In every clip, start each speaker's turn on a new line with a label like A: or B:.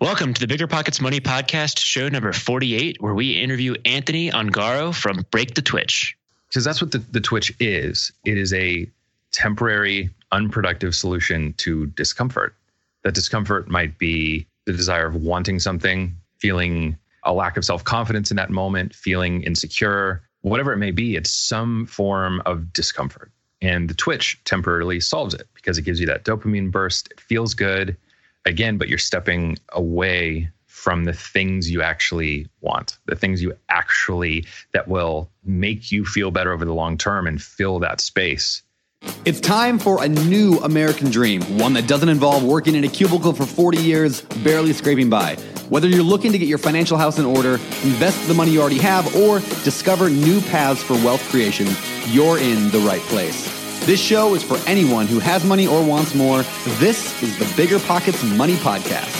A: Welcome to the Bigger Pockets Money Podcast, show number 48, where we interview Anthony Ongaro from Break the Twitch.
B: Because that's what the, the Twitch is it is a temporary, unproductive solution to discomfort. That discomfort might be the desire of wanting something, feeling a lack of self confidence in that moment, feeling insecure, whatever it may be, it's some form of discomfort. And the Twitch temporarily solves it because it gives you that dopamine burst. It feels good again, but you're stepping away from the things you actually want, the things you actually that will make you feel better over the long term and fill that space.
C: It's time for a new American dream, one that doesn't involve working in a cubicle for 40 years, barely scraping by. Whether you're looking to get your financial house in order, invest the money you already have, or discover new paths for wealth creation, you're in the right place. This show is for anyone who has money or wants more. This is the Bigger Pockets Money Podcast.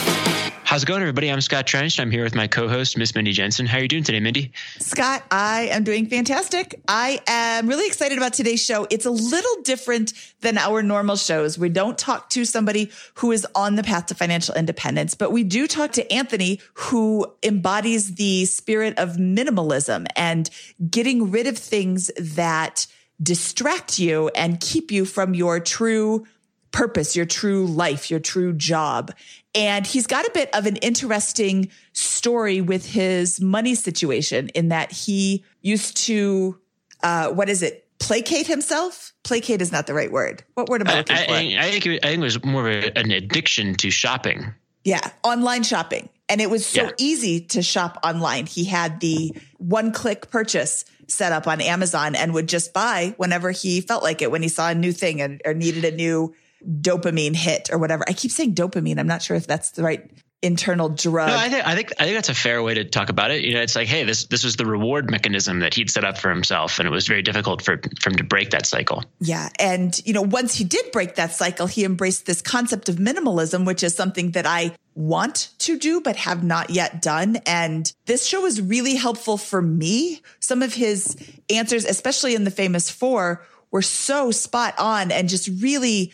A: How's it going, everybody? I'm Scott Trench. I'm here with my co-host, Miss Mindy Jensen. How are you doing today, Mindy?
D: Scott, I am doing fantastic. I am really excited about today's show. It's a little different than our normal shows. We don't talk to somebody who is on the path to financial independence, but we do talk to Anthony, who embodies the spirit of minimalism and getting rid of things that distract you and keep you from your true purpose, your true life, your true job. And he's got a bit of an interesting story with his money situation in that he used to, uh, what is it? Placate himself. Placate is not the right word. What word am I looking
A: I,
D: for?
A: I, I, think it, I think it was more of a, an addiction to shopping.
D: Yeah, online shopping. And it was so
A: Yeah.
D: easy to shop online. He had the one click purchase set up on Amazon and would just buy whenever he felt like it, when he saw a new thing and, or needed a new dopamine hit or whatever. I keep saying dopamine. I'm not sure if that's the right internal drug.
A: No, I think I think I think that's a fair way to talk about it. You know, it's like, hey, this this was the reward mechanism that he'd set up for himself, and it was very difficult for, for him to break that cycle.
D: Yeah. And, you know, once he did break that cycle, he embraced this concept of minimalism, which is something that I want to do, but have not yet done. And this show was really helpful for me. Some of his answers, especially in the famous four, were so spot on and just really,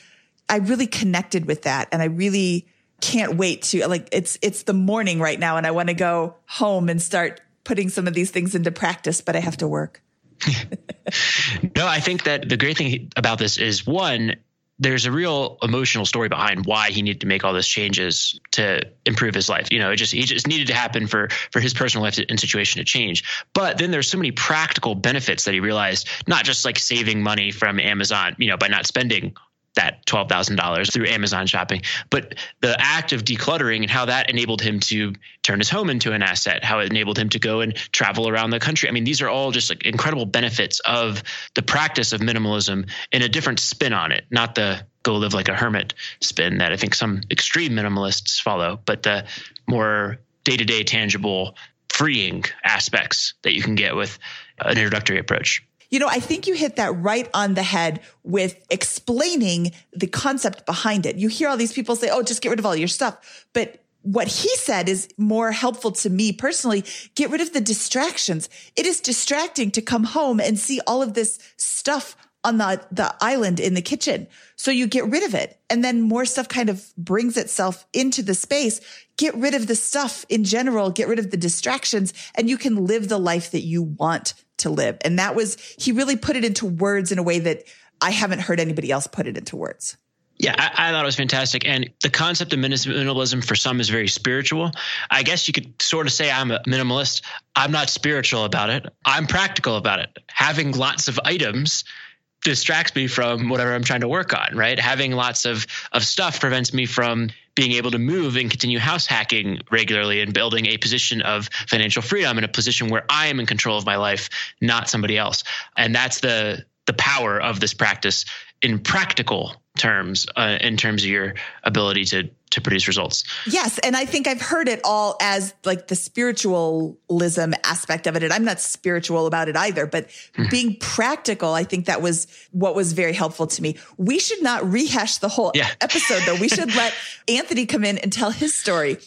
D: I really connected with that. And I really can't wait to like, it's, it's the morning right now and I want to go home and start putting some of these things into practice, but I have to work.
A: No, I think that the great thing about this is one, there's a real emotional story behind why he needed to make all those changes to improve his life. You know, it just he just needed to happen for for his personal life and situation to change. But then there's so many practical benefits that he realized, not just like saving money from Amazon, you know, by not spending that $12,000 through Amazon shopping, but the act of decluttering and how that enabled him to turn his home into an asset, how it enabled him to go and travel around the country. I mean, these are all just like incredible benefits of the practice of minimalism in a different spin on it, not the go live like a hermit spin that I think some extreme minimalists follow, but the more day to day tangible freeing aspects that you can get with an introductory approach.
D: You know, I think you hit that right on the head with explaining the concept behind it. You hear all these people say, oh, just get rid of all your stuff. But what he said is more helpful to me personally. Get rid of the distractions. It is distracting to come home and see all of this stuff on the, the island in the kitchen. So you get rid of it. And then more stuff kind of brings itself into the space. Get rid of the stuff in general, get rid of the distractions, and you can live the life that you want to live. And that was, he really put it into words in a way that I haven't heard anybody else put it into words.
A: Yeah, I, I thought it was fantastic. And the concept of minimalism for some is very spiritual. I guess you could sort of say I'm a minimalist. I'm not spiritual about it. I'm practical about it. Having lots of items distracts me from whatever I'm trying to work on, right? Having lots of of stuff prevents me from being able to move and continue house hacking regularly and building a position of financial freedom in a position where I am in control of my life, not somebody else. And that's the the power of this practice in practical terms, uh, in terms of your ability to to produce results.
D: Yes. And I think I've heard it all as like the spiritualism aspect of it. And I'm not spiritual about it either, but mm-hmm. being practical, I think that was what was very helpful to me. We should not rehash the whole
A: Yeah.
D: episode though. We should let Anthony come in and tell his story.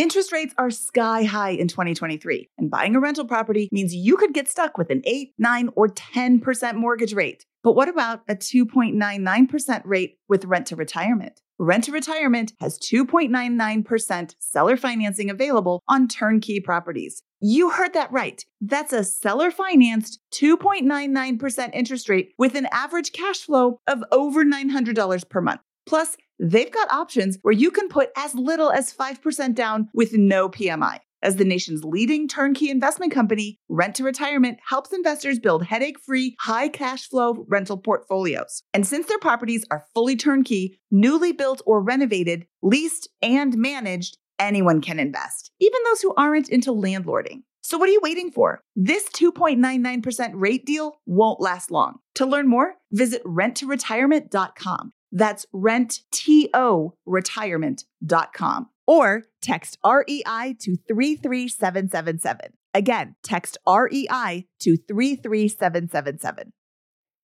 D: Interest rates are sky high in 2023, and buying a rental property means you could get stuck with an 8, 9, or 10% mortgage rate. But what about a 2.99% rate with rent to retirement? Rent to Retirement has 2.99% seller financing available on turnkey properties. You heard that right. That's a seller financed 2.99% interest rate with an average cash flow of over $900 per month. Plus, they've got options where you can put as little as 5% down with no PMI. As the nation's leading turnkey investment company, Rent to Retirement helps investors build headache free, high cash flow rental portfolios. And since their properties are fully turnkey, newly built or renovated, leased, and managed, anyone can invest, even those who aren't into landlording. So, what are you waiting for? This 2.99% rate deal won't last long. To learn more, visit renttoretirement.com. That's rentto retirement.com or text REI to 33777. Again, text REI to 33777.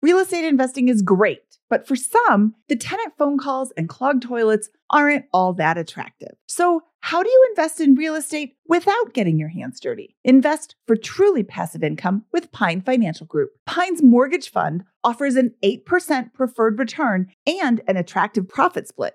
D: Real estate investing is great, but for some, the tenant phone calls and clogged toilets aren't all that attractive. So, how do you invest in real estate without getting your hands dirty? Invest for truly passive income with Pine Financial Group. Pine's mortgage fund offers an 8% preferred return and an attractive profit split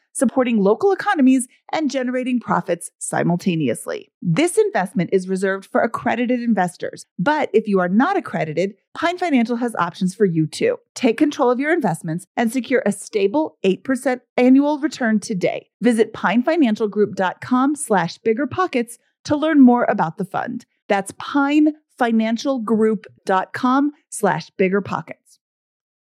D: supporting local economies and generating profits simultaneously. This investment is reserved for accredited investors, but if you are not accredited, Pine Financial has options for you too. Take control of your investments and secure a stable 8% annual return today. Visit pinefinancialgroup.com slash biggerpockets to learn more about the fund. That's pinefinancialgroup.com slash biggerpockets.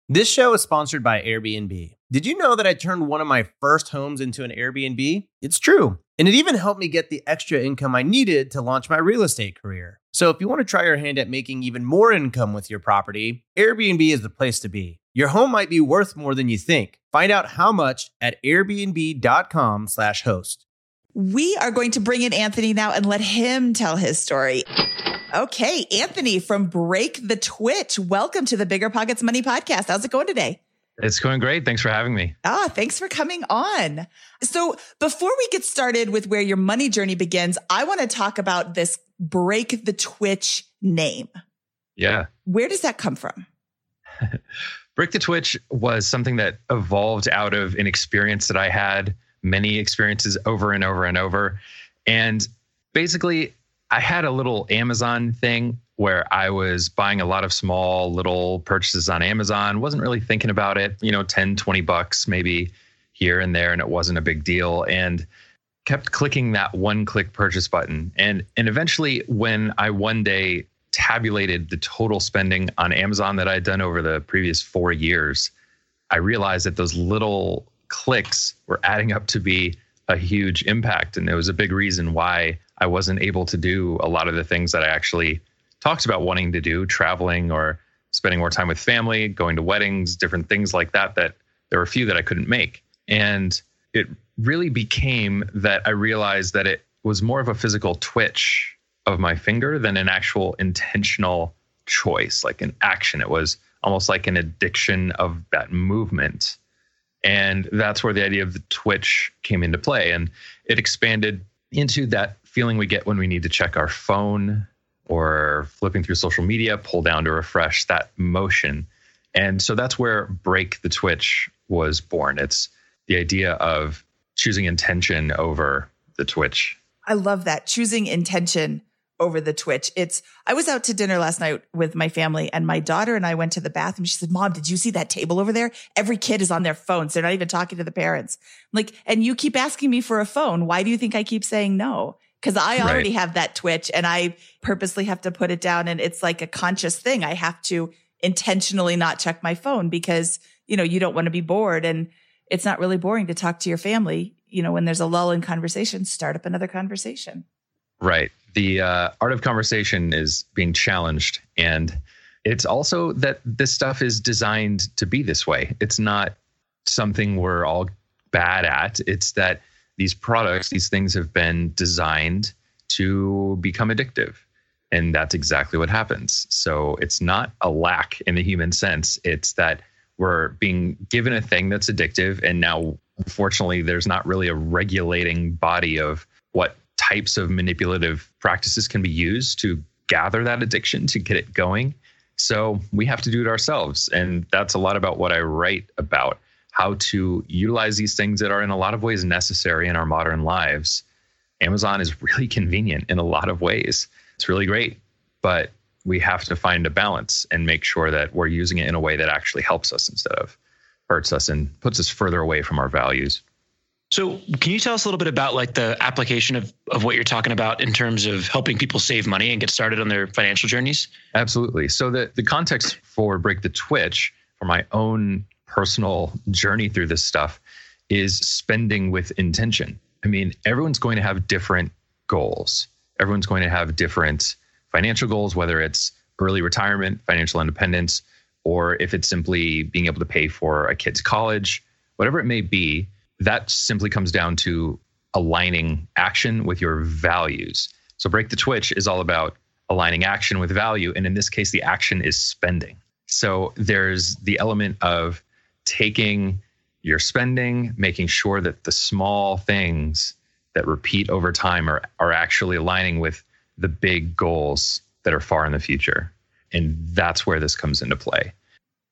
E: This show is sponsored by Airbnb. Did you know that I turned one of my first homes into an Airbnb? It's true. And it even helped me get the extra income I needed to launch my real estate career. So if you want to try your hand at making even more income with your property, Airbnb is the place to be. Your home might be worth more than you think. Find out how much at airbnb.com/slash host.
D: We are going to bring in Anthony now and let him tell his story. Okay, Anthony from Break the Twitch. Welcome to the Bigger Pockets Money Podcast. How's it going today?
B: It's going great. Thanks for having me.
D: Ah, thanks for coming on. So, before we get started with where your money journey begins, I want to talk about this Break the Twitch name.
B: Yeah.
D: Where does that come from?
B: Break the Twitch was something that evolved out of an experience that I had, many experiences over and over and over. And basically, I had a little Amazon thing where I was buying a lot of small little purchases on Amazon, wasn't really thinking about it, you know, 10, 20 bucks maybe here and there and it wasn't a big deal and kept clicking that one click purchase button. And and eventually when I one day tabulated the total spending on Amazon that I'd done over the previous 4 years, I realized that those little clicks were adding up to be a huge impact and it was a big reason why I wasn't able to do a lot of the things that I actually talked about wanting to do, traveling or spending more time with family, going to weddings, different things like that, that there were a few that I couldn't make. And it really became that I realized that it was more of a physical twitch of my finger than an actual intentional choice, like an action. It was almost like an addiction of that movement. And that's where the idea of the twitch came into play. And it expanded into that feeling we get when we need to check our phone or flipping through social media, pull down to refresh that motion. And so that's where Break the Twitch was born. It's the idea of choosing intention over the Twitch.
D: I love that. Choosing intention over the Twitch. It's, I was out to dinner last night with my family and my daughter and I went to the bathroom. She said, Mom, did you see that table over there? Every kid is on their phones. They're not even talking to the parents. I'm like, and you keep asking me for a phone. Why do you think I keep saying no? Cause I already right. have that Twitch and I purposely have to put it down. And it's like a conscious thing. I have to intentionally not check my phone because, you know, you don't want to be bored. And it's not really boring to talk to your family. You know, when there's a lull in conversation, start up another conversation.
B: Right the uh, art of conversation is being challenged and it's also that this stuff is designed to be this way it's not something we're all bad at it's that these products, these things have been designed to become addictive. And that's exactly what happens. So it's not a lack in the human sense. It's that we're being given a thing that's addictive. And now, unfortunately, there's not really a regulating body of what types of manipulative practices can be used to gather that addiction to get it going. So we have to do it ourselves. And that's a lot about what I write about how to utilize these things that are in a lot of ways necessary in our modern lives. Amazon is really convenient in a lot of ways. It's really great, but we have to find a balance and make sure that we're using it in a way that actually helps us instead of hurts us and puts us further away from our values.
A: So, can you tell us a little bit about like the application of of what you're talking about in terms of helping people save money and get started on their financial journeys?
B: Absolutely. So the the context for Break the Twitch for my own personal journey through this stuff is spending with intention. I mean, everyone's going to have different goals. Everyone's going to have different financial goals, whether it's early retirement, financial independence, or if it's simply being able to pay for a kid's college, whatever it may be that simply comes down to aligning action with your values. So, Break the Twitch is all about aligning action with value. And in this case, the action is spending. So, there's the element of taking your spending, making sure that the small things that repeat over time are, are actually aligning with the big goals that are far in the future. And that's where this comes into play.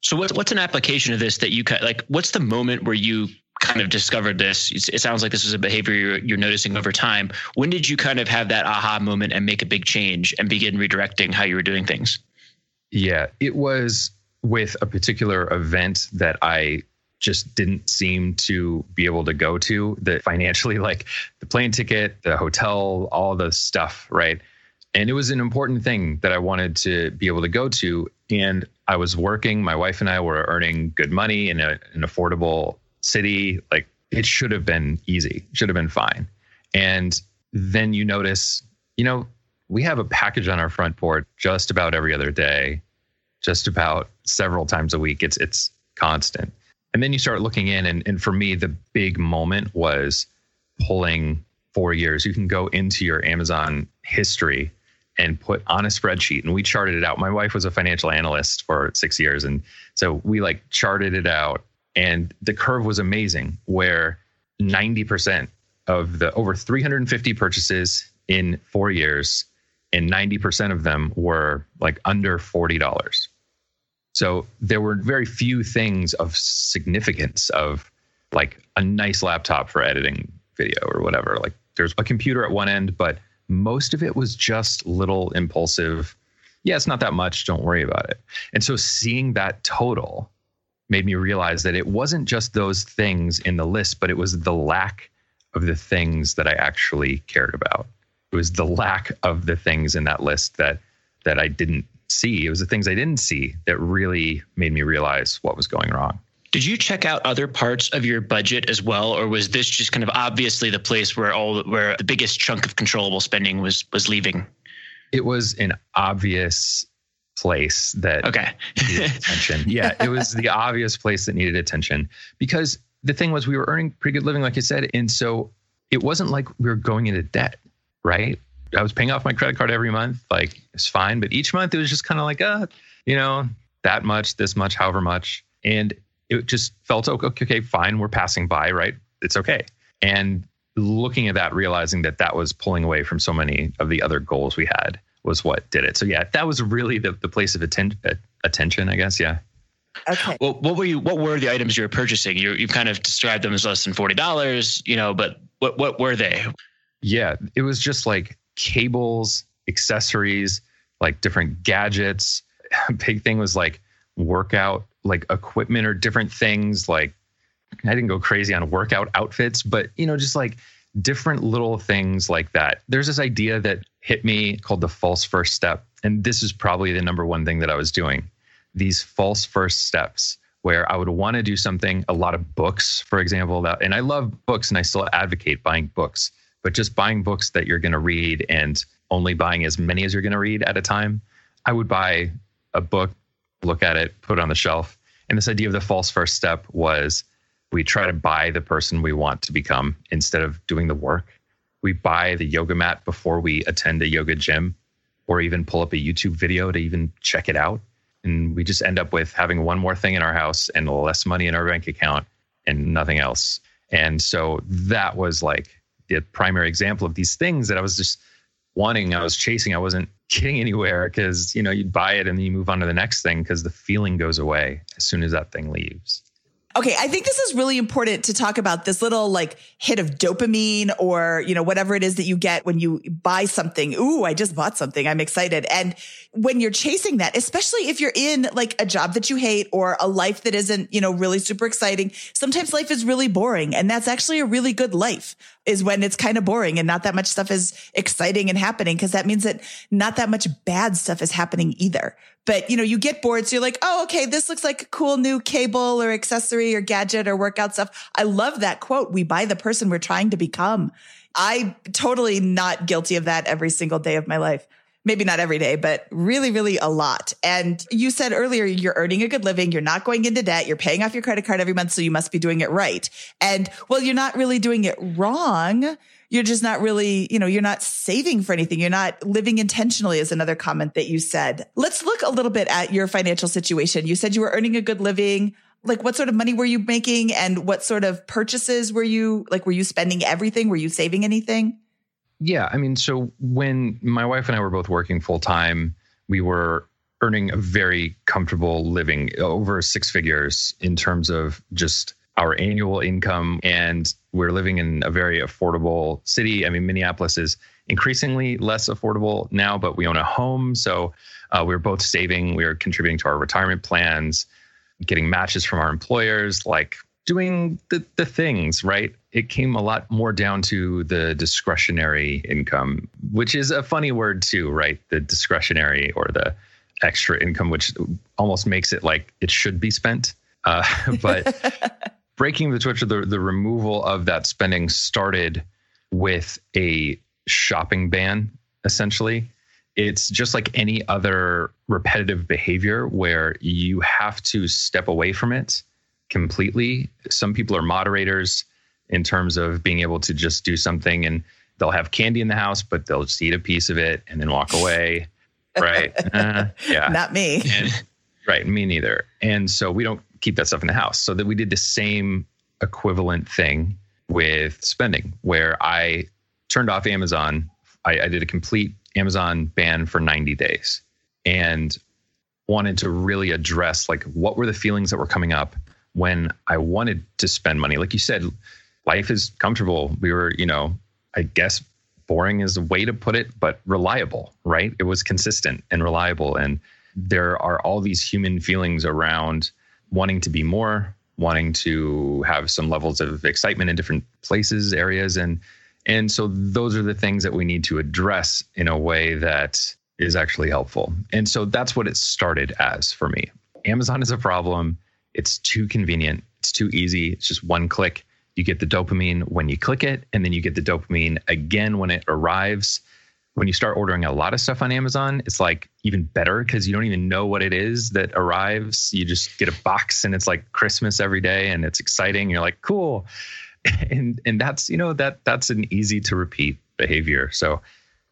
A: So what's what's an application of this that you like? What's the moment where you kind of discovered this? It sounds like this is a behavior you're, you're noticing over time. When did you kind of have that aha moment and make a big change and begin redirecting how you were doing things?
B: Yeah, it was with a particular event that I just didn't seem to be able to go to that financially like the plane ticket the hotel all the stuff right and it was an important thing that i wanted to be able to go to and i was working my wife and i were earning good money in a, an affordable city. Like it should have been easy, should have been fine. And then you notice, you know, we have a package on our front porch just about every other day, just about several times a week. It's it's constant. And then you start looking in, and, and for me, the big moment was pulling four years. You can go into your Amazon history and put on a spreadsheet and we charted it out. My wife was a financial analyst for six years. And so we like charted it out and the curve was amazing, where 90% of the over 350 purchases in four years, and 90% of them were like under $40. So there were very few things of significance of like a nice laptop for editing video or whatever. Like there's a computer at one end, but most of it was just little impulsive. Yeah, it's not that much. Don't worry about it. And so seeing that total made me realize that it wasn't just those things in the list, but it was the lack of the things that I actually cared about. It was the lack of the things in that list that that I didn't see. It was the things I didn't see that really made me realize what was going wrong.
A: Did you check out other parts of your budget as well, or was this just kind of obviously the place where all where the biggest chunk of controllable spending was was leaving?
B: It was an obvious place that
A: okay
B: attention. Yeah, it was the obvious place that needed attention because the thing was we were earning pretty good living, like you said, and so it wasn't like we were going into debt, right? I was paying off my credit card every month, like it's fine, but each month it was just kind of like, uh, you know, that much, this much, however much, and it just felt okay, okay, fine, we're passing by, right? It's okay, and looking at that, realizing that that was pulling away from so many of the other goals we had was what did it. So yeah, that was really the, the place of atten- attention, I guess. Yeah.
D: Okay.
A: Well, what were you? What were the items you were purchasing? You you kind of described them as less than forty dollars, you know. But what what were they?
B: Yeah, it was just like cables, accessories, like different gadgets. Big thing was like workout, like equipment or different things. Like I didn't go crazy on workout outfits, but you know, just like different little things like that. There's this idea that hit me called the false first step. And this is probably the number one thing that I was doing these false first steps where I would want to do something, a lot of books, for example, that, and I love books and I still advocate buying books, but just buying books that you're going to read and only buying as many as you're going to read at a time. I would buy a book, look at it, put it on the shelf. And this idea of the false first step was We try to buy the person we want to become instead of doing the work. We buy the yoga mat before we attend a yoga gym or even pull up a YouTube video to even check it out. And we just end up with having one more thing in our house and less money in our bank account and nothing else. And so that was like the primary example of these things that I was just wanting, I was chasing. I wasn't getting anywhere because, you know, you buy it and then you move on to the next thing because the feeling goes away as soon as that thing leaves.
D: Okay, I think this is really important to talk about this little like hit of dopamine or, you know, whatever it is that you get when you buy something. Ooh, I just bought something. I'm excited. And when you're chasing that, especially if you're in like a job that you hate or a life that isn't, you know, really super exciting, sometimes life is really boring. And that's actually a really good life is when it's kind of boring and not that much stuff is exciting and happening because that means that not that much bad stuff is happening either. But you know, you get bored. So you're like, oh, okay, this looks like a cool new cable or accessory or gadget or workout stuff. I love that quote. We buy the person we're trying to become. I totally not guilty of that every single day of my life. Maybe not every day, but really, really a lot. And you said earlier, you're earning a good living. You're not going into debt. You're paying off your credit card every month. So you must be doing it right. And well, you're not really doing it wrong you're just not really, you know, you're not saving for anything. You're not living intentionally is another comment that you said. Let's look a little bit at your financial situation. You said you were earning a good living. Like what sort of money were you making and what sort of purchases were you like were you spending everything? Were you saving anything?
B: Yeah, I mean, so when my wife and I were both working full time, we were earning a very comfortable living over six figures in terms of just our annual income and we're living in a very affordable city. I mean, Minneapolis is increasingly less affordable now, but we own a home. So uh, we're both saving, we are contributing to our retirement plans, getting matches from our employers, like doing the, the things, right? It came a lot more down to the discretionary income, which is a funny word too, right? The discretionary or the extra income, which almost makes it like it should be spent. Uh, but breaking the twitch or the, the removal of that spending started with a shopping ban, essentially. It's just like any other repetitive behavior where you have to step away from it completely. Some people are moderators in terms of being able to just do something and they'll have candy in the house, but they'll just eat a piece of it and then walk away. Right. Uh,
D: yeah. Not me.
B: And, right. Me neither. And so we don't keep that stuff in the house. So that we did the same equivalent thing with spending, where I turned off Amazon. I, I did a complete Amazon ban for 90 days and wanted to really address like what were the feelings that were coming up when I wanted to spend money. Like you said, life is comfortable. We were, you know, I guess boring is a way to put it, but reliable, right? It was consistent and reliable. And there are all these human feelings around wanting to be more, wanting to have some levels of excitement in different places, areas, and and so those are the things that we need to address in a way that is actually helpful. And so that's what it started as for me. Amazon is a problem. It's too convenient. It's too easy. It's just one click. You get the dopamine when you click it, and then you get the dopamine again when it arrives when you start ordering a lot of stuff on Amazon, it's like even better because you don't even know what it is that arrives. You just get a box and it's like Christmas every day and it's exciting. You're like, cool. And and that's, you know, that that's an easy to repeat behavior. So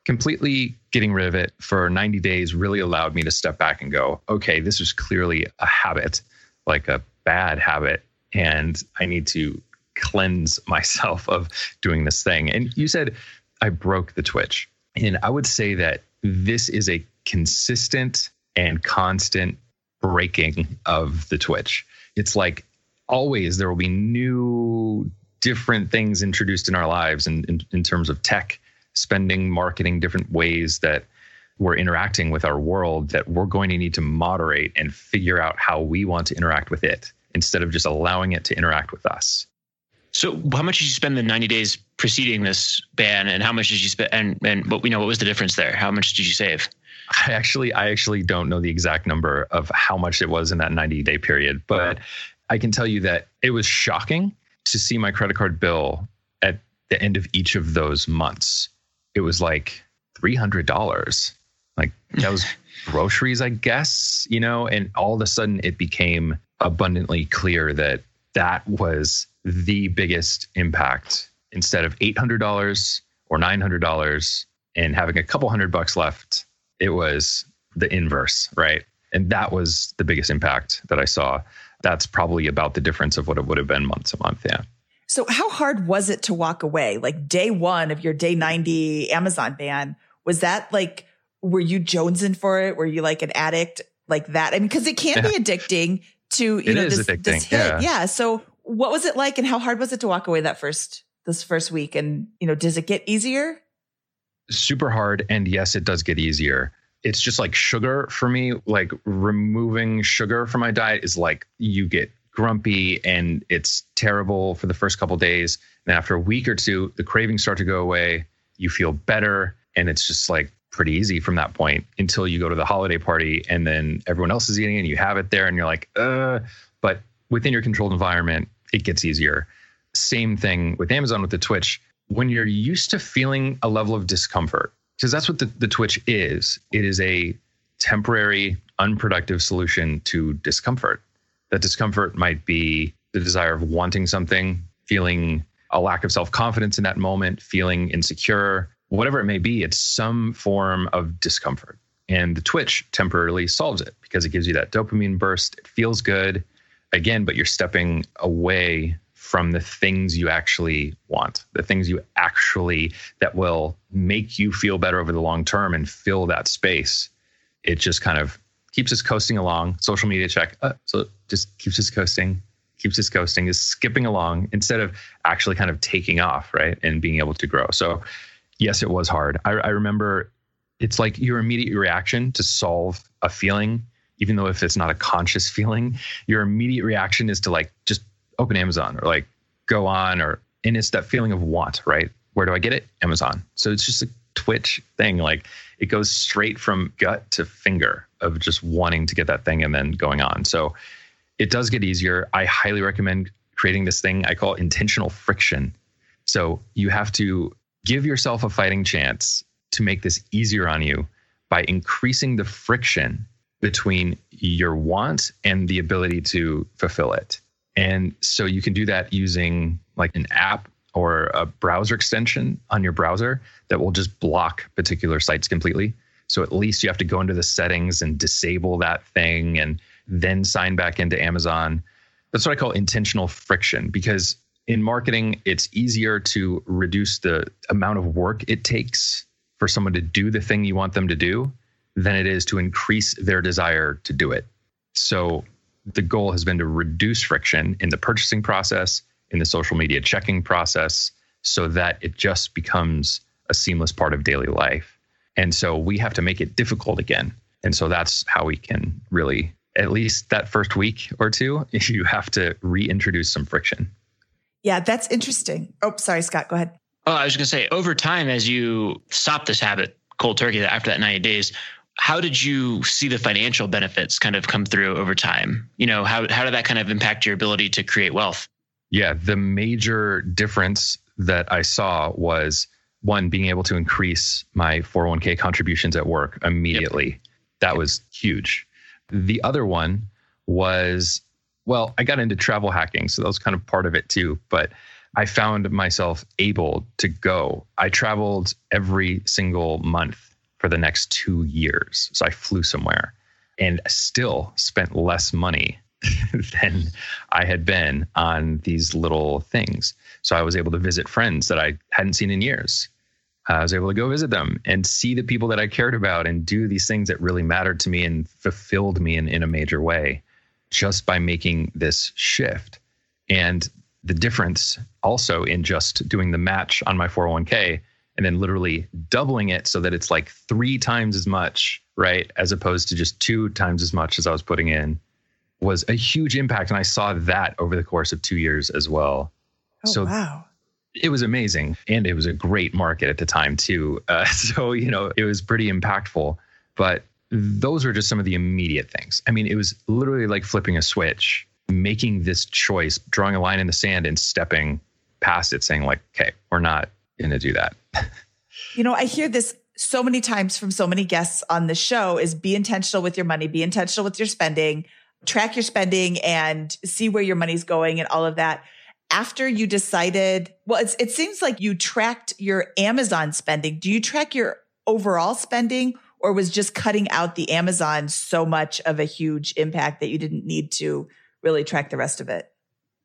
B: completely getting rid of it for 90 days really allowed me to step back and go, okay, this is clearly a habit, like a bad habit. And I need to cleanse myself of doing this thing. And you said I broke the twitch and I would say that this is a consistent and constant breaking of the Twitch. It's like always there will be new, different things introduced in our lives and in, in, terms of tech, spending, marketing, different ways that we're interacting with our world that we're going to need to moderate and figure out how we want to interact with it instead of just allowing it to interact with us.
A: So, how much did you spend the 90 days preceding this ban, and how much did you spend? And and what we know, what was the difference there? How much did you save?
B: I actually, I actually don't know the exact number of how much it was in that 90 day period, but I can tell you that it was shocking to see my credit card bill at the end of each of those months. It was like $300. Like that was groceries, I guess, you know, and all of a sudden it became abundantly clear that that was the biggest impact. Instead of $800 or $900 and having a couple hundred bucks left, it was the inverse, right? And that was the biggest impact that I saw. That's probably about the difference of what it would have been month to month. Yeah.
D: So, how hard was it to walk away? Like day one of your day 90 Amazon ban, was that like, were you jonesing for it? Were you like an addict like that? I mean, because it can yeah. be addicting to, you
B: it
D: know,
B: this,
D: this hit. Yeah. yeah. So, what was it like and how hard was it to walk away that first, this first week? And, you know, does it get easier?
B: Super hard. And yes, it does get easier it's just like sugar for me. Like removing sugar from my diet is like you get grumpy and it's terrible for the first couple days. And after a week or two, the cravings start to go away. You feel better. And it's just like pretty easy from that point until you go to the holiday party and then everyone else is eating and you have it there and you're like, uh, but within your controlled environment, it gets easier. Same thing with Amazon with the Twitch. When you're used to feeling a level of discomfort, because that's what the, the Twitch is. It is a temporary, unproductive solution to discomfort. That discomfort might be the desire of wanting something, feeling a lack of self confidence in that moment, feeling insecure, whatever it may be, it's some form of discomfort. And the Twitch temporarily solves it because it gives you that dopamine burst. It feels good. Again, but you're stepping away from the things you actually want, the things you actually that will make you feel better over the long term and fill that space. It just kind of keeps us coasting along. Social media check, uh, so just keeps us coasting, keeps us coasting, is skipping along instead of actually kind of taking off, right, and being able to grow. So, yes, it was hard. I, I remember it's like your immediate reaction to solve a feeling even though if it's not a conscious feeling, your immediate reaction is to like just open Amazon or like go on or and it's that feeling of want, right? Where do I get it? Amazon. So it's just a twitch thing. Like it goes straight from gut to finger of just wanting to get that thing and then going on. So it does get easier. I highly recommend creating this thing I call intentional friction. So you have to give yourself a fighting chance to make this easier on you by increasing the friction between your want and the ability to fulfill it. And so you can do that using like an app or a browser extension on your browser that will just block particular sites completely. So at least you have to go into the settings and disable that thing and then sign back into Amazon. That's what I call intentional friction because in marketing, it's easier to reduce the amount of work it takes for someone to do the thing you want them to do than it is to increase their desire to do it. So the goal has been to reduce friction in the purchasing process, in the social media checking process, so that it just becomes a seamless part of daily life. And so we have to make it difficult again. And so that's how we can really, at least that first week or two, you have to reintroduce some friction.
D: Yeah, that's interesting. Oh, sorry, Scott, go ahead.
A: Oh, I was going to say, over time, as you stop this habit cold turkey after that 90 days, how did you see the financial benefits kind of come through over time? You know, how, how did that kind of impact your ability to create wealth?
B: Yeah, the major difference that I saw was one, being able to increase my 401k contributions at work immediately. Yep. That yep. was huge. The other one was, well, I got into travel hacking. So that was kind of part of it too. But I found myself able to go. I traveled every single month for the next two years. So I flew somewhere and still spent less money than I had been on these little things. So I was able to visit friends that I hadn't seen in years. I was able to go visit them and see the people that I cared about and do these things that really mattered to me and fulfilled me in, in a major way just by making this shift. And the difference also in just doing the match on my 401k and then literally doubling it so that it's like three times as much, right? As opposed to just two times as much as I was putting in was a huge impact. And I saw that over the course of two years as well.
D: Oh, so wow.
B: It was amazing. And it was a great market at the time, too. Uh, so, you know, it was pretty impactful. But those were just some of the immediate things. I mean, it was literally like flipping a switch, making this choice, drawing a line in the sand and stepping past it, saying, like, okay, we're not going to do that.
D: you know, I hear this so many times from so many guests on the show is be intentional with your money, be intentional with your spending. track your spending and see where your money's going and all of that. After you decided, well, it seems like you tracked your Amazon spending. Do you track your overall spending or was just cutting out the Amazon so much of a huge impact that you didn't need to really track the rest of it?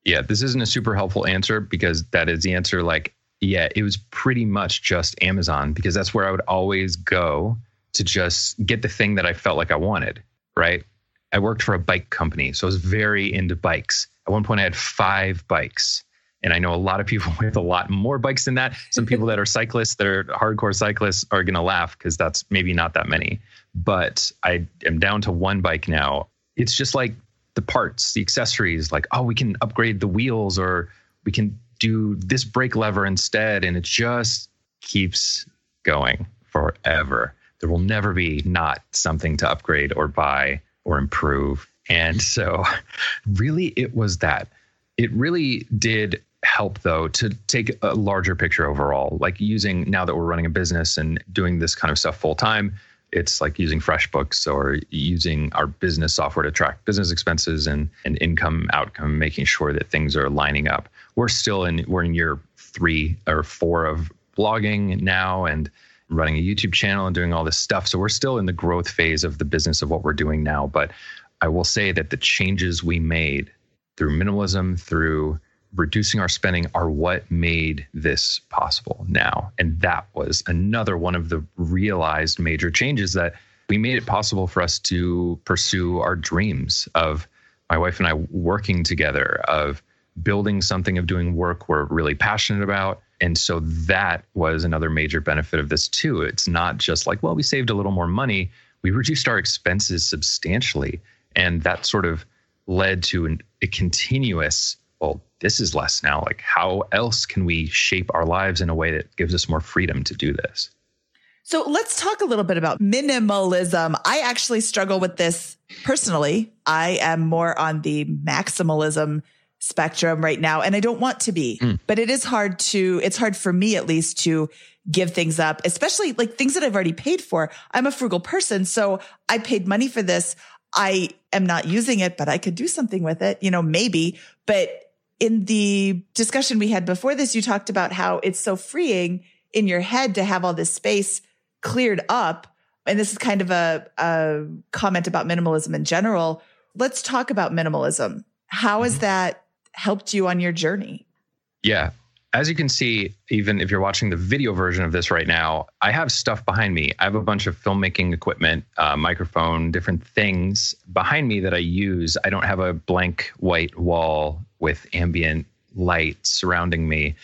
B: Yeah, this isn't a super helpful answer because that is the answer. Like, yeah, it was pretty much just Amazon because that's where I would always go to just get the thing that I felt like I wanted, right? I worked for a bike company, so I was very into bikes. At one point, I had five bikes. And I know a lot of people with a lot more bikes than that. Some people that are cyclists, that are hardcore cyclists, are going to laugh because that's maybe not that many. But I am down to one bike now. It's just like the parts, the accessories, like, oh, we can upgrade the wheels or we can do this brake lever instead. And it just keeps going forever. There will never be not something to upgrade or buy or improve. And so, really, it was that. It really did help though to take a larger picture overall like using now that we're running a business and doing this kind of stuff full time it's like using FreshBooks or using our business software to track business expenses and, and income outcome, making sure that things are lining up. We're still in we're in year three or four of blogging now and running a YouTube channel and doing all this stuff. So we're still in the growth phase of the business of what we're doing now. But I will say that the changes we made through minimalism, through reducing our spending are what made this possible now. And that was another one of the realized major changes that we made it possible for us to pursue our dreams of my wife and I working together, of building something, of doing work we're really passionate about. And so that was another major benefit of this too. It's not just like, well, we saved a little more money, we reduced our expenses substantially. And that sort of led to an, a continuous well, this is less now. Like, how else can we shape our lives in a way that gives us more freedom to do this?
D: So let's talk a little bit about minimalism. I actually struggle with this personally. I am more on the maximalism spectrum right now, and I don't want to be, mm. but it is hard to, it's hard for me at least to give things up, especially like things that I've already paid for. I'm a frugal person. So I paid money for this. I am not using it, but I could do something with it, you know, maybe, but in the discussion we had before this, you talked about how it's so freeing in your head to have all this space cleared up. And this is kind of a, a comment about minimalism in general. Let's talk about minimalism. How has mm-hmm. that helped you on your journey?
B: Yeah as you can see, even if you're watching the video version of this right now, I have stuff behind me. I have a bunch of filmmaking equipment, uh, microphone, different things behind me that I use. I don't have a blank white wall with ambient light surrounding me.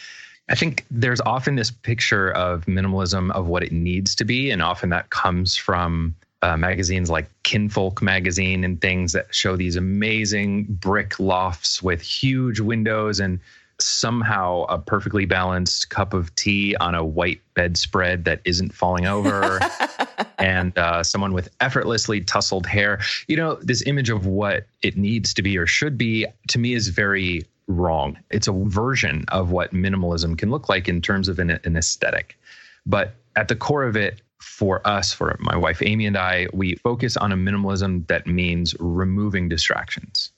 B: I think there's often this picture of minimalism of what it needs to be, and often that comes from uh, magazines like Kinfolk magazine and things that show these amazing brick lofts with huge windows and somehow a perfectly balanced cup of tea on a white bedspread that isn't falling over and uh, someone with effortlessly tousled hair. You know this image of what it needs to be or should be to me is very wrong. It's a version of what minimalism can look like in terms of an, an aesthetic. But at the core of it for us for my wife amy and i we focus on a minimalism that means removing distractions.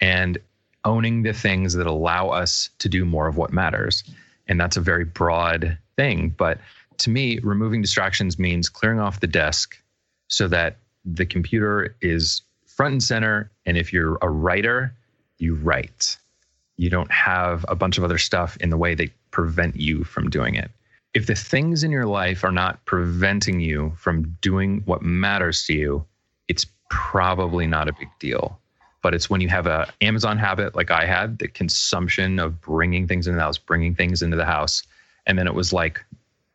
B: And owning the things that allow us to do more of what matters. And that's a very broad thing. But to me, removing distractions means clearing off the desk so that the computer is front and center. And if you're a writer, you write. You don't have a bunch of other stuff in the way that prevent you from doing it. If the things in your life are not preventing you from doing what matters to you, it's probably not a big deal but it's when you have a Amazon habit like I had, the consumption of bringing things into the house, bringing things into the house, and then it was like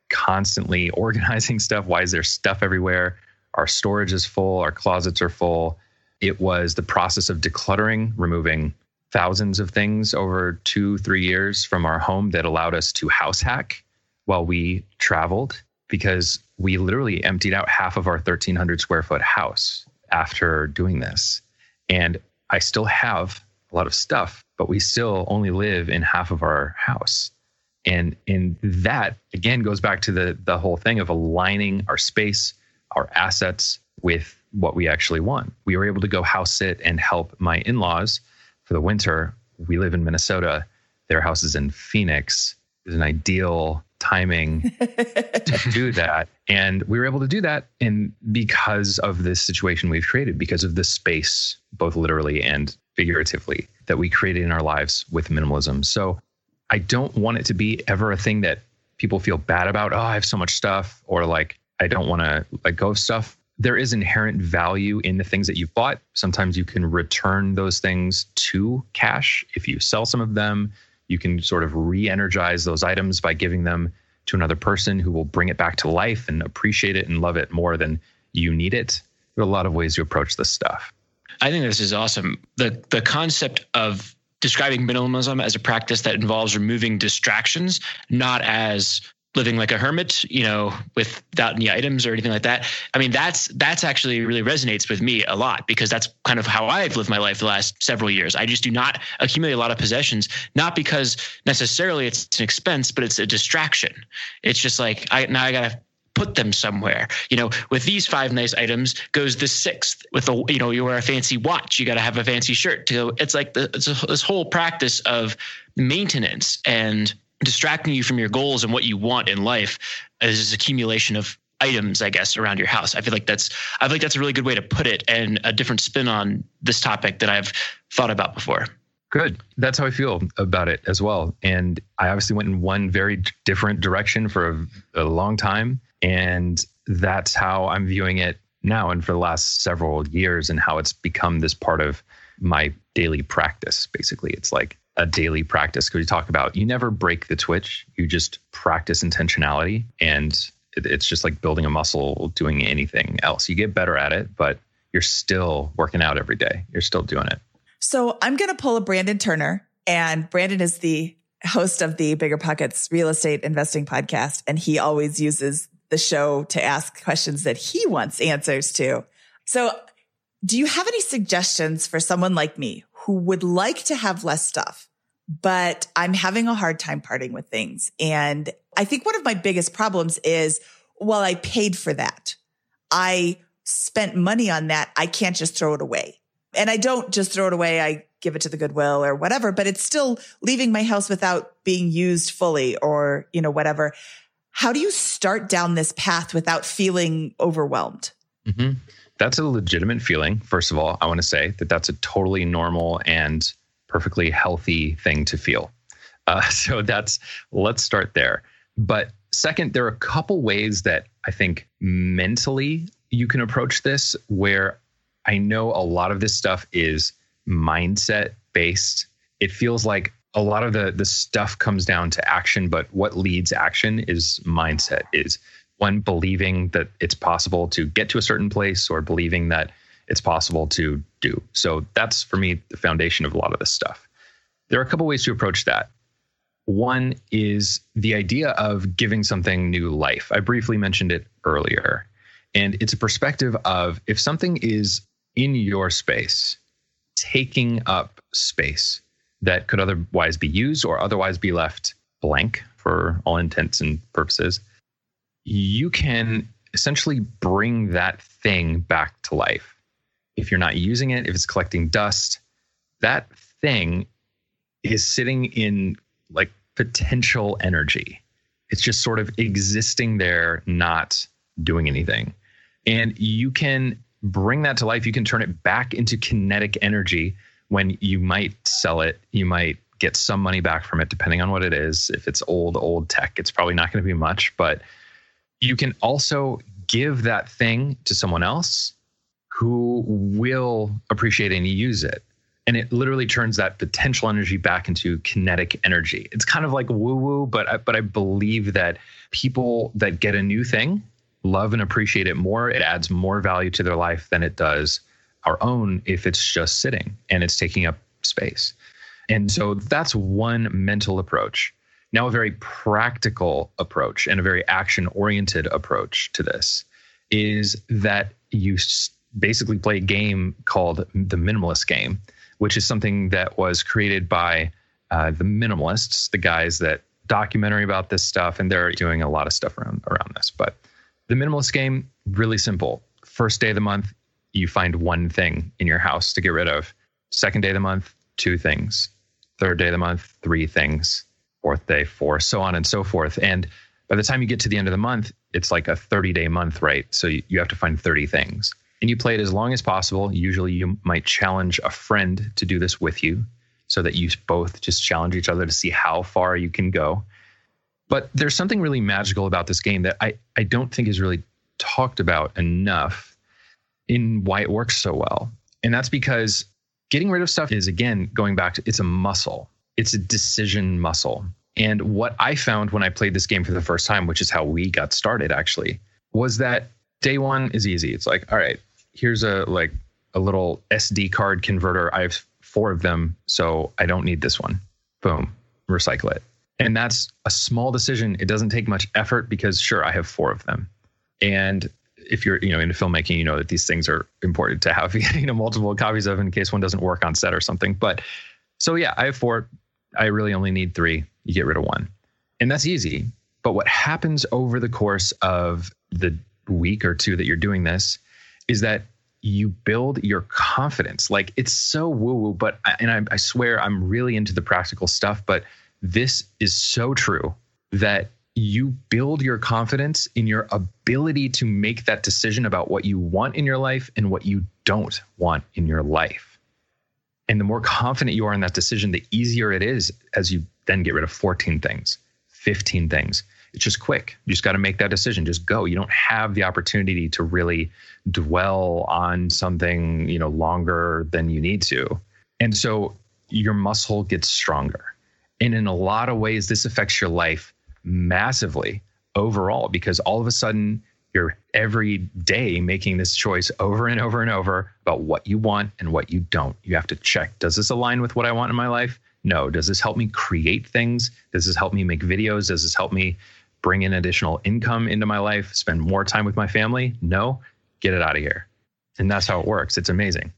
B: constantly organizing stuff. Why is there stuff everywhere? Our storage is full, our closets are full. It was the process of decluttering, removing thousands of things over two, three years from our home that allowed us to house hack while we traveled because we literally emptied out half of our 1300 square foot house after doing this. And I still have a lot of stuff, but we still only live in half of our house. And in that again goes back to the the whole thing of aligning our space, our assets with what we actually want. We were able to go house sit and help my in laws for the winter. We live in Minnesota, their house is in Phoenix. It's an ideal timing to do that. And we were able to do that in because of this situation we've created, because of the space, both literally and figuratively, that we created in our lives with minimalism. So I don't want it to be ever a thing that people feel bad about. Oh, I have so much stuff, or like I don't want to let go of stuff. There is inherent value in the things that you've bought. Sometimes you can return those things to cash if you sell some of them you can sort of re energize those items by giving them to another person who will bring it back to life and appreciate it and love it more than you need it. There are a lot of ways to approach this stuff.
A: I think this is awesome. The the concept of describing minimalism as a practice that involves removing distractions, not as living like a hermit, you know, without any items or anything like that. I mean, that's that's actually really resonates with me a lot because that's kind of how I've lived my life the last several years. I just do not accumulate a lot of possessions, not because necessarily it's an expense, but it's a distraction. It's just like I now I gotta put them somewhere. You know, with these five nice items goes the sixth. With a you know, you wear a fancy watch, you got to have a fancy shirt. To go, it's like the, it's a, this whole practice of maintenance and distracting you from your goals and what you want in life is this accumulation of items, I guess, around your house. I feel like that's I feel like that's a really good way to put it and a different spin on this topic that I've thought about before.
B: Good. That's how I feel about it as well. And I obviously went in one very different direction for a, a long time. And that's how I'm viewing it now and for the last several years and how it's become this part of my daily practice. Basically, it's like a daily practice because we talk about you never break the twitch, you just practice intentionality. And it's just like building a muscle, doing anything else. You get better at it, but you're still working out every day. You're still doing it.
D: So I'm going to pull a Brandon Turner, and Brandon is the host of the Bigger Pockets Real Estate Investing Podcast, and he always uses the show to ask questions that he wants answers to. So, do you have any suggestions for someone like me who would like to have less stuff, but I'm having a hard time parting with things. And I think one of my biggest problems is, well, I paid for that. I spent money on that. I can't just throw it away. And I don't just throw it away. I give it to the Goodwill or whatever, but it's still leaving my house without being used fully or, you know, whatever. How do you start down this path without feeling overwhelmed?
B: Mm-hmm that's a legitimate feeling. First of all, I want to say that that's a totally normal and perfectly healthy thing to feel. Uh, so that's let's start there. But second, there are a couple ways that I think mentally you can approach this where I know a lot of this stuff is mindset based. It feels like a lot of the the stuff comes down to action, but what leads action is mindset is one believing that it's possible to get to a certain place or believing that it's possible to do. So that's for me the foundation of a lot of this stuff. There are a couple ways to approach that. One is the idea of giving something new life. I briefly mentioned it earlier. And it's a perspective of if something is in your space, taking up space that could otherwise be used or otherwise be left blank for all intents and purposes, you can essentially bring that thing back to life. If you're not using it, if it's collecting dust, that thing is sitting in like potential energy. It's just sort of existing there, not doing anything. And you can bring that to life. You can turn it back into kinetic energy when you might sell it. You might get some money back from it, depending on what it is. If it's old, old tech, it's probably not going to be much, but you can also give that thing to someone else who will appreciate and use it. And it literally turns that potential energy back into kinetic energy. It's kind of like woo woo, but I, but I believe that people that get a new thing love and appreciate it more. It adds more value to their life than it does our own if it's just sitting and it's taking up space. And so that's one mental approach. Now, a very practical approach and a very action oriented approach to this is that you basically play a game called the minimalist game, which is something that was created by uh, the minimalists, the guys that documentary about this stuff, and they're doing a lot of stuff around around this. But the minimalist game, really simple. First day of the month, you find one thing in your house to get rid of. Second day of the month, two things. Third day of the month, three things. Fourth day, four, so on and so forth. And by the time you get to the end of the month, it's like a 30 day month, right? So you, you have to find 30 things. And you play it as long as possible. Usually you might challenge a friend to do this with you so that you both just challenge each other to see how far you can go. But there's something really magical about this game that I, I don't think is really talked about enough in why it works so well. And that's because getting rid of stuff is, again, going back to it's a muscle, it's a decision muscle. And what I found when I played this game for the first time, which is how we got started actually, was that day one is easy. It's like, all right, here's a like a little SD card converter. I have four of them, so I don't need this one. Boom, recycle it. And that's a small decision. It doesn't take much effort because sure, I have four of them. And if you're, you know, into filmmaking, you know that these things are important to have, you know, multiple copies of in case one doesn't work on set or something. But so yeah, I have four. I really only need three. You get rid of one. And that's easy. But what happens over the course of the week or two that you're doing this is that you build your confidence. Like it's so woo woo, but and I, I swear I'm really into the practical stuff, but this is so true that you build your confidence in your ability to make that decision about what you want in your life and what you don't want in your life. And the more confident you are in that decision, the easier it is as you then get rid of 14 things, 15 things. It's just quick. You just got to make that decision. Just go. You don't have the opportunity to really dwell on something, you know, longer than you need to. And so your muscle gets stronger. And in a lot of ways, this affects your life massively overall because all of a sudden you're every day making this choice over and over and over about what you want and what you don't. You have to check does this align with what I want in my life? No. Does this help me create things? Does this help me make videos? Does this help me bring in additional income into my life, spend more time with my family? No. Get it out of here. And that's how it works. It's amazing.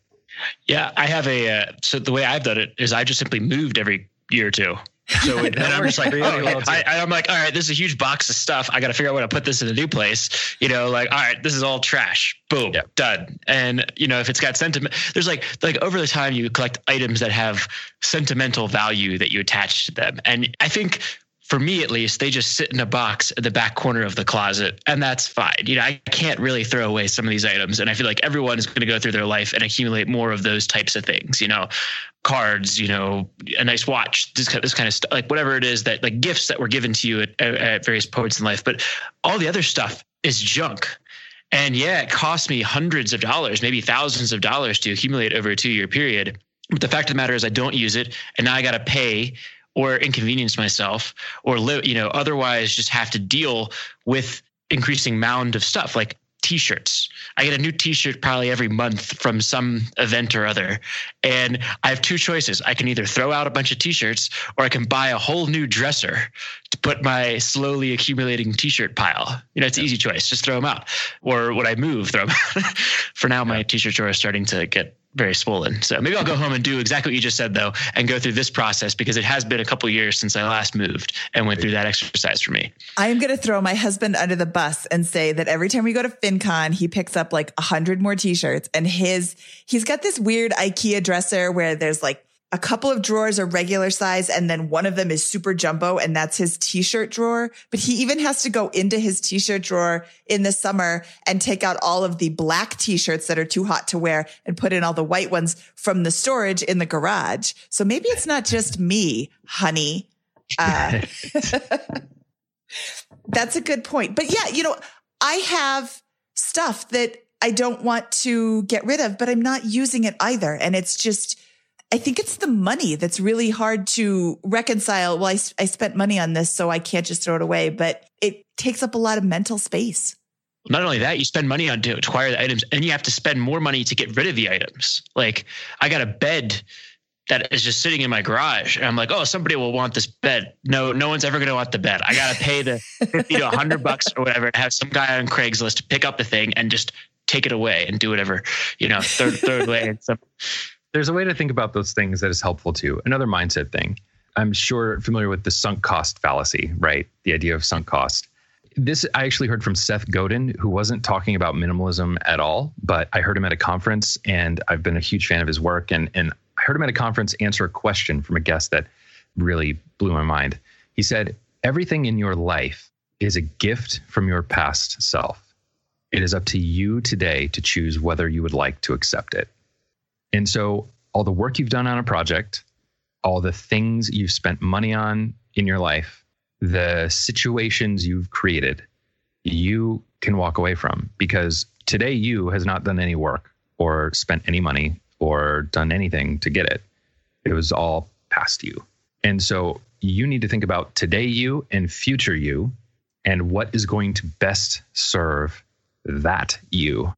A: Yeah, I have a uh, so the way I've done it is I just simply moved every year or two. So and oh, I'm just like, oh, well I, am like, all right, this is a huge box of stuff. I got to figure out where to put this in a new place. You know, like, all right, this is all trash. Boom, done. And you know, if it's got sentiment, there's like, like over the time you collect items that have sentimental value that you attach to them. And I think for me at least, they just sit in a box at the back corner of the closet, and that's fine. You know, I can't really throw away some of these items, and I feel like everyone is going to go through their life and accumulate more of those types of things. You know, cards, you know, a nice watch, this kind, this kind of stuff, like whatever it is that like gifts that were given to you at, at various points in life. But all the other stuff is junk. And yeah, it cost me hundreds of dollars, maybe thousands of dollars to accumulate over a two year period. But the fact of the matter is, I don't use it, and now I got to pay or inconvenience myself or live, you know, otherwise just have to deal with increasing mound of stuff like t-shirts. I get a new t-shirt probably every month from some event or other. And I have two choices. I can either throw out a bunch of t-shirts or I can buy a whole new dresser to put my slowly accumulating t-shirt pile. You know, it's an easy choice. Just throw them out. Or would I move, throw them out? For now, my t-shirt drawer is starting to get very swollen. So maybe I'll go home and do exactly what you just said though, and go through this process because it has been a couple years since I last moved and went through that exercise for me.
D: I am going to throw my husband under the bus and say that every time we go to FinCon, he picks up like a hundred more t-shirts and his, he's got this weird IKEA dresser where there's like a couple of drawers are regular size and then one of them is super jumbo and that's his t-shirt drawer. But he even has to go into his t-shirt drawer in the summer and take out all of the black t-shirts that are too hot to wear and put in all the white ones from the storage in the garage. So maybe it's not just me, honey. Uh, that's a good point. But yeah, you know, I have stuff that I don't want to get rid of, but I'm not using it either. And it's just, I think it's the money that's really hard to reconcile. Well, I, I spent money on this, so I can't just throw it away, but it takes up a lot of mental space.
A: Not only that, you spend money on to acquire the items and you have to spend more money to get rid of the items. Like I got a bed that is just sitting in my garage. And I'm like, oh, somebody will want this bed. No, no one's ever going to want the bed. I got to pay the 50 to 100 bucks or whatever to have some guy on Craigslist pick up the thing and just take it away and do whatever, you know, third, third way. And some,
B: there's a way to think about those things that is helpful too. Another mindset thing. I'm sure familiar with the sunk cost fallacy, right? The idea of sunk cost. this I actually heard from Seth Godin, who wasn't talking about minimalism at all, but I heard him at a conference and I've been a huge fan of his work. And, and I heard him at a conference answer a question from a guest that really blew my mind. He said, Everything in your life is a gift from your past self. It is up to you today to choose whether you would like to accept it. And so, all the work you've done on a project, all the things you've spent money on in your life, the situations you've created, you can walk away from because today you has not done any work or spent any money or done anything to get it. It was all past you. And so you need to think about today you and future you and what is going to best serve that you.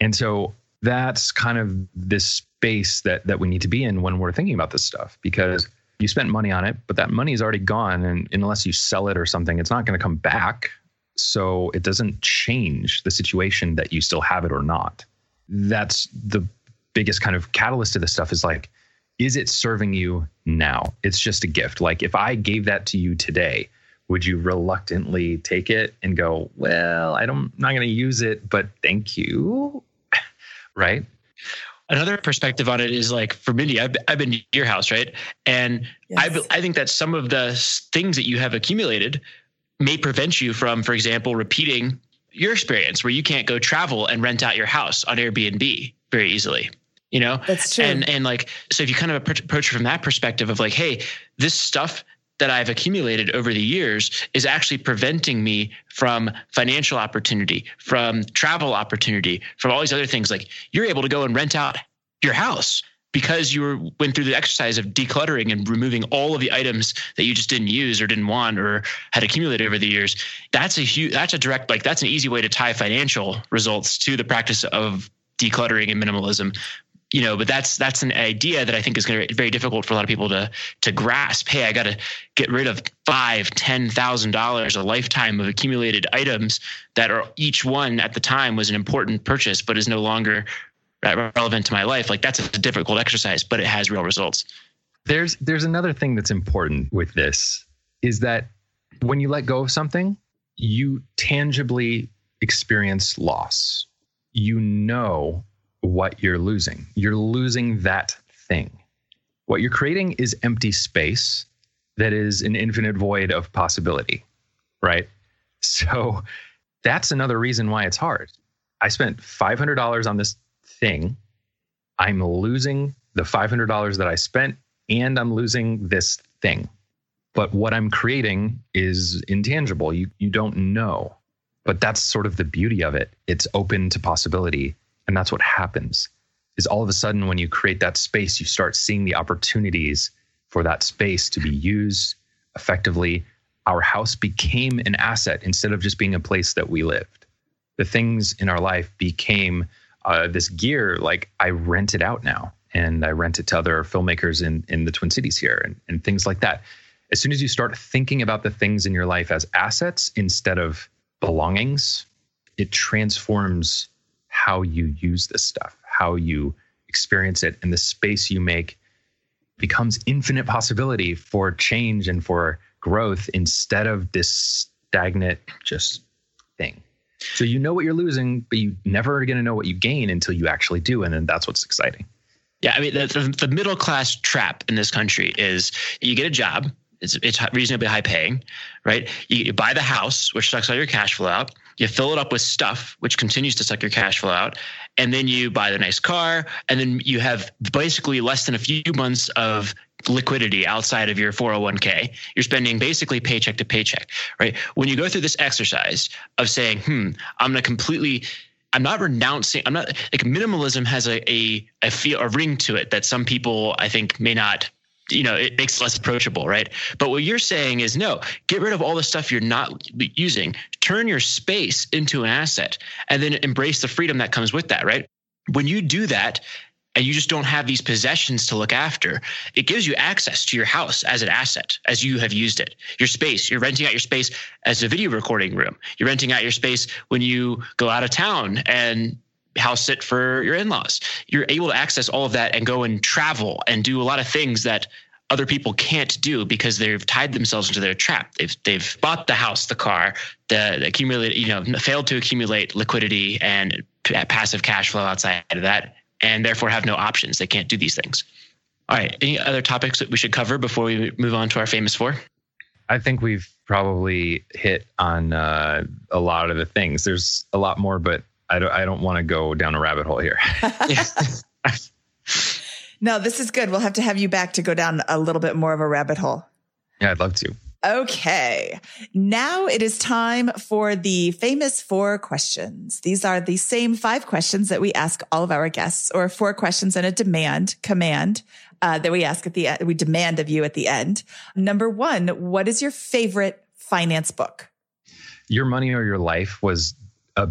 B: And so that's kind of this space that that we need to be in when we're thinking about this stuff because you spent money on it, but that money is already gone and unless you sell it or something, it's not going to come back. So it doesn't change the situation that you still have it or not. That's the biggest kind of catalyst to this stuff is like is it serving you now? It's just a gift. Like if I gave that to you today, would you reluctantly take it and go, well, I don't, I'm not going to use it, but thank you. Right.
A: Another perspective on it is like for Mindy, I've, I've been to your house, right? And yes. I, I think that some of the things that you have accumulated may prevent you from, for example, repeating your experience where you can't go travel and rent out your house on Airbnb very easily you know
D: that's true
A: and and like so if you kind of approach it from that perspective of like hey this stuff that I've accumulated over the years is actually preventing me from financial opportunity, from travel opportunity, from all these other things. Like you're able to go and rent out your house because you went through the exercise of decluttering and removing all of the items that you just didn't use or didn't want or had accumulated over the years. That's a huge, that's a direct, like that's an easy way to tie financial results to the practice of decluttering and minimalism you know but that's that's an idea that i think is going to be very difficult for a lot of people to to grasp. Hey i got to get rid of five ten thousand dollars a lifetime of accumulated items that are each one at the time was an important purchase but is no longer relevant to my life. Like that's a difficult exercise but it has real results.
B: There's there's another thing that's important with this is that when you let go of something you tangibly experience loss. You know what you're losing. You're losing that thing. What you're creating is empty space that is an infinite void of possibility, right? So that's another reason why it's hard. I spent $500 on this thing. I'm losing the $500 that I spent and I'm losing this thing. But what I'm creating is intangible. You you don't know. But that's sort of the beauty of it. It's open to possibility and that's what happens is all of a sudden when you create that space, you start seeing the opportunities for that space to be used effectively. Our house became an asset instead of just being a place that we lived. The things in our life became uh, this gear, like I rent it out now and I rent it to other filmmakers in, in the Twin Cities here and, and things like that. As soon as you start thinking about the things in your life as assets instead of belongings, it transforms how you use this stuff, how you experience it, and the space you make becomes infinite possibility for change and for growth instead of this stagnant just thing. So you know what you're losing, but you never are going to know what you gain until you actually do, and then that's what's exciting.
A: Yeah, I mean the, the, middle class trap in this country is you get a job, it's it's reasonably high paying, right? You, you buy the house, which sucks all your cash flow out you fill it up with stuff, which continues to suck your cash flow out, and then you buy the nice car, and then you have basically less than a few months of liquidity outside of your 401k. You're spending basically paycheck to paycheck, right? When you go through this exercise of saying, hmm, I'm going to completely I'm not renouncing. I'm not like minimalism has a, a a feel a ring to it that some people I think may not you know it makes it less approachable right? But what you're saying is no get rid of all the stuff you're not using. Turn your space into an asset and then embrace the freedom that comes with that right? When you do that and you just don't have these possessions to look after it gives you access to your house as an asset as you have used it. Your space you're renting out your space as a video recording room. You're renting out your space when you go out of town and house sit for your in-laws. You're able to access all of that and go and travel and do a lot of things that other people can't do because they've tied themselves into their trap. They've they've bought the house, the car, the accumulate, you know, failed to accumulate liquidity and p- passive cash flow outside of that, and therefore have no options. They can't do these things. All right. Any other topics that we should cover before we move on to our famous four?
B: I think we've probably hit on uh, a lot of the things. There's a lot more, but I don't. I don't want to go down a rabbit hole here.
D: no, this is good. We'll have to have you back to go down a little bit more of a rabbit hole.
B: Yeah, I'd love to.
D: Okay. Now it is time for the famous four questions. These are the same five questions that we ask all of our guests, or four questions and a demand command uh, that we ask at the end. We demand of you at the end. Number one, what is your favorite finance book?
B: Your Money or Your Life was a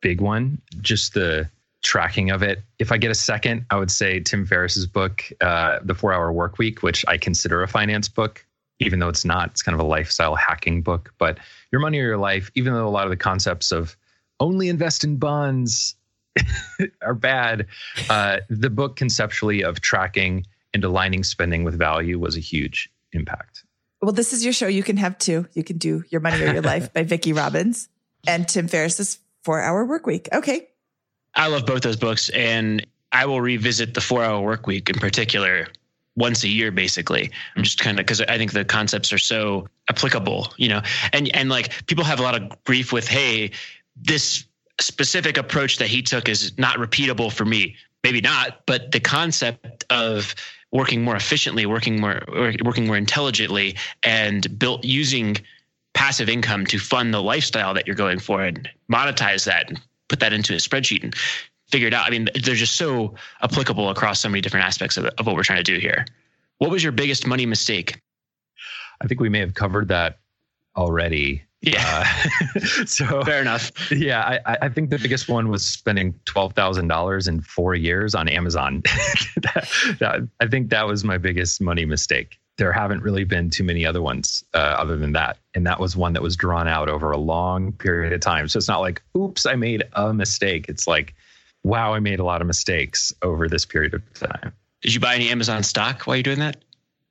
B: big one. Just the tracking of it. If I get a second, I would say Tim Ferriss's book, uh, The Four Hour Work Week, which I consider a finance book even though it's not. It's kind of a lifestyle hacking book. But Your Money or Your Life, even though a lot of the concepts of only invest in bonds are bad, uh, the book conceptually of tracking and aligning spending with value was a huge impact.
D: Well, this is your show. You can have two. You can do Your Money or Your Life by Vicki Robbins and Tim Ferriss's Four Hour Work Week. Okay.
A: I love both those books, and I will revisit the Four Hour Work Week in particular once a year basically i'm just kind of because i think the concepts are so applicable you know and and like people have a lot of grief with hey this specific approach that he took is not repeatable for me maybe not but the concept of working more efficiently working more working more intelligently and built using passive income to fund the lifestyle that you're going for and monetize that and put that into a spreadsheet and figure it out. I mean, they're just so applicable across so many different aspects of, of what we're trying to do here. What was your biggest money mistake?
B: I think we may have covered that already.
A: Yeah.
B: Uh, so
A: fair enough.
B: Yeah, I, I think the biggest one was spending twelve thousand dollars in four years on Amazon. that, that, I think that was my biggest money mistake. There haven't really been too many other ones uh, other than that, and that was one that was drawn out over a long period of time. So it's not like, "Oops, I made a mistake." It's like, wow, I made a lot of mistakes over this period of time.
A: Did you buy any Amazon stock while you're doing that?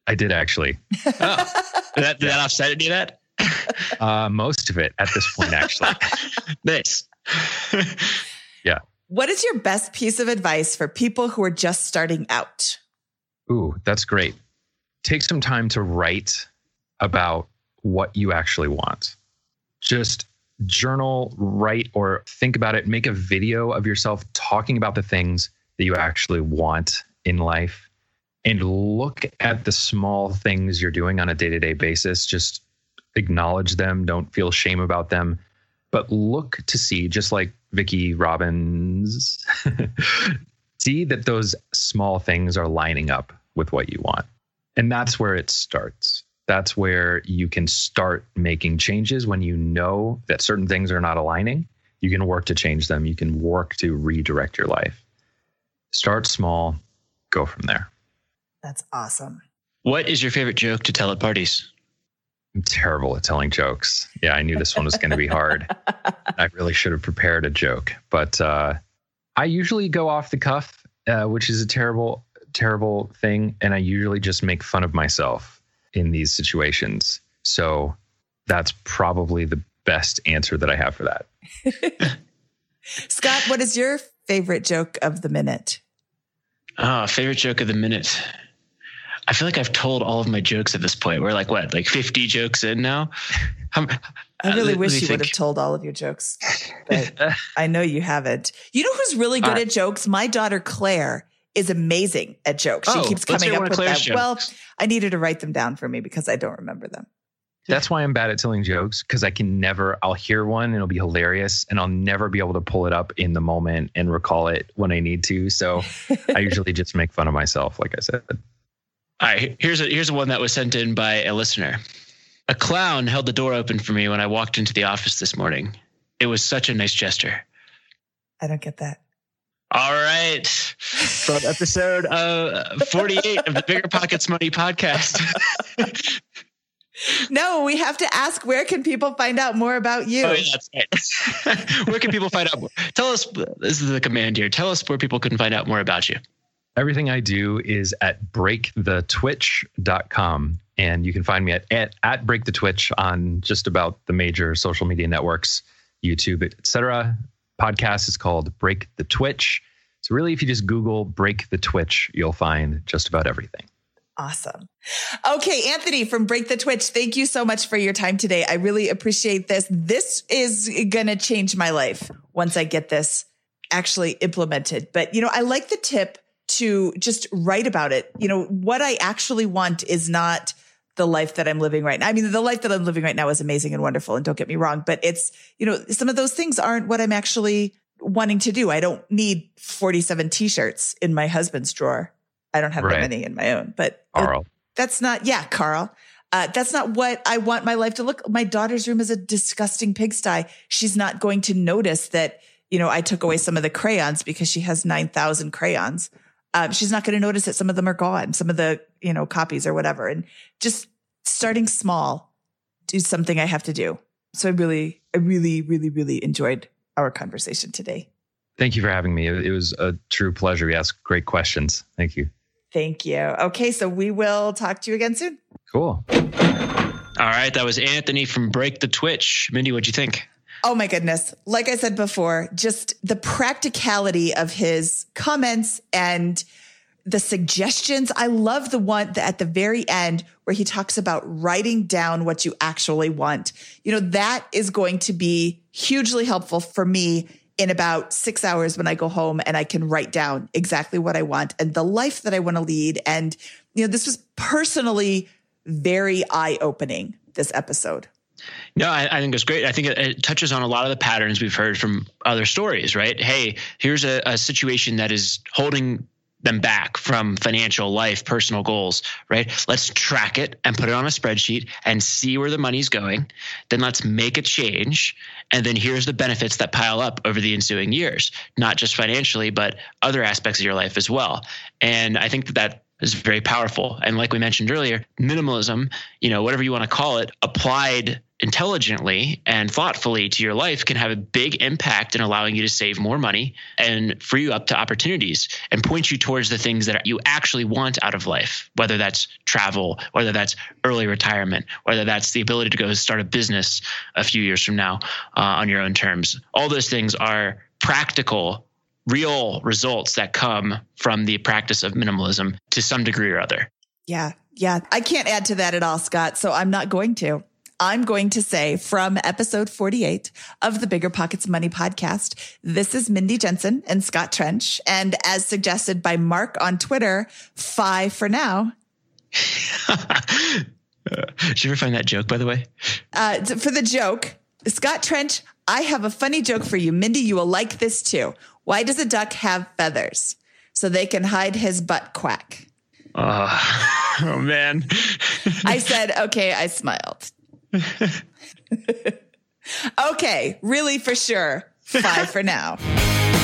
B: I did actually.
A: oh, did that, did that offset any of that?
B: Uh, most of it at this point, actually.
A: nice.
B: yeah.
D: What is your best piece of advice for people who are just starting out?
B: Ooh, that's great. Take some time to write about what you actually want. Just journal, write, or think about it. Make a video of yourself talking about the things that you actually want in life and look at the small things you're doing on a day to day basis. Just acknowledge them. Don't feel shame about them. But look to see, just like Vicki Robbins, see that those small things are lining up with what you want. And that's where it starts that's where you can start making changes when you know that certain things are not aligning. You can work to change them. You can work to redirect your life. Start small, go from there.
D: That's awesome.
A: What is your favorite joke to tell at parties?
B: I'm terrible at telling jokes. Yeah, I knew this one was going to be hard. I really should have prepared a joke, but uh, I usually go off the cuff, uh, which is a terrible, terrible thing. And I usually just make fun of myself in these situations. So that's probably the best answer that I have for that.
D: Scott, what is your favorite joke of the minute?
A: Oh, favorite joke of the minute. I feel like I've told all of my jokes at this point. We're like what, like 50 jokes in now?
D: I'm, i really uh, wish you think. would have told all of your jokes, but I know you haven't. You know who's really good uh, at jokes? My daughter Claire is amazing at jokes. She oh, keeps coming up with them. Jokes. Well, I needed to write them down for me because I don't remember them.
B: That's why I'm bad at telling jokes because I can never, I'll hear one and it'll be hilarious and I'll never be able to pull it up in the moment and recall it when I need to. So I usually just make fun of myself, like I said. All
A: right, here's a, here's one that was sent in by a listener. A clown held the door open for me when I walked into the office this morning. It was such a nice gesture.
D: I don't get that.
A: All right. From episode uh, 48 of the Bigger Pockets Money podcast.
D: no, we have to ask where can people find out more about you?
A: Oh, yeah, that's right. where can people find out more? Tell us, this is the command here. Tell us where people can find out more about you.
B: Everything I do is at breakthetwitch.com. And you can find me at, at, at Break the Twitch on just about the major social media networks, YouTube, etc. Podcast is called Break the Twitch. So, really, if you just Google Break the Twitch, you'll find just about everything.
D: Awesome. Okay, Anthony from Break the Twitch, thank you so much for your time today. I really appreciate this. This is going to change my life once I get this actually implemented. But, you know, I like the tip to just write about it. You know, what I actually want is not the life that I'm living right now. I mean, the life that I'm living right now is amazing and wonderful. And don't get me wrong, but it's, you know, some of those things aren't what I'm actually wanting to do. I don't need 47 t-shirts in my husband's drawer. I don't have right. that many in my own, but
B: Carl.
D: That's not, yeah, Carl. Uh, that's not what I want my life to look. My daughter's room is a disgusting pigsty. She's not going to notice that, you know, I took away some of the crayons because she has 9,000 crayons. Um, she's not going to notice that some of them are gone, some of the, you know, copies or whatever. And just starting small, is something I have to do. So I really, I really, really, really enjoyed our conversation today.
B: Thank you for having me. It was a true pleasure. You asked great questions. Thank you.
D: Thank you. Okay, so we will talk to you again soon.
B: Cool.
A: All right, that was Anthony from Break the Twitch. Mindy, what'd you think?
D: Oh my goodness. Like I said before, just the practicality of his comments and the suggestions. I love the one that at the very end where he talks about writing down what you actually want. You know, that is going to be hugely helpful for me in about six hours when I go home and I can write down exactly what I want and the life that I want to lead. And, you know, this was personally very eye opening, this episode.
A: No, I, I, think it's great. I think it, it, touches on a lot of the patterns we've heard from other stories, right? Hey, here's a, a situation that is holding them back from financial life, personal goals, right? Let's track it and put it on a spreadsheet and see where the money's going. Then let's make a change. And then here's the benefits that pile up over the ensuing years, not just financially, but other aspects of your life as well. And I think that that is very powerful. And like we mentioned earlier, minimalism, you know, whatever you want to call it, applied intelligently and thoughtfully to your life can have a big impact in allowing you to save more money and free you up to opportunities and point you towards the things that you actually want out of life, whether that's travel, whether that's early retirement, whether that's the ability to go start a business a few years from now uh, on your own terms. All those things are practical real results that come from the practice of minimalism to some degree or other.
D: Yeah. Yeah. I can't add to that at all, Scott. So I'm not going to. I'm going to say from episode 48 of the Bigger Pockets Money podcast, this is Mindy Jensen and Scott Trench. And as suggested by Mark on Twitter, five for now.
A: Did you ever find that joke, by the way?
D: Uh, for the joke, Scott Trench, I have a funny joke for you. Mindy, you will like this too. Why does a duck have feathers? So they can hide his butt quack.
A: Uh, oh, man.
D: I said, okay, I smiled. okay, really for sure. Bye for now.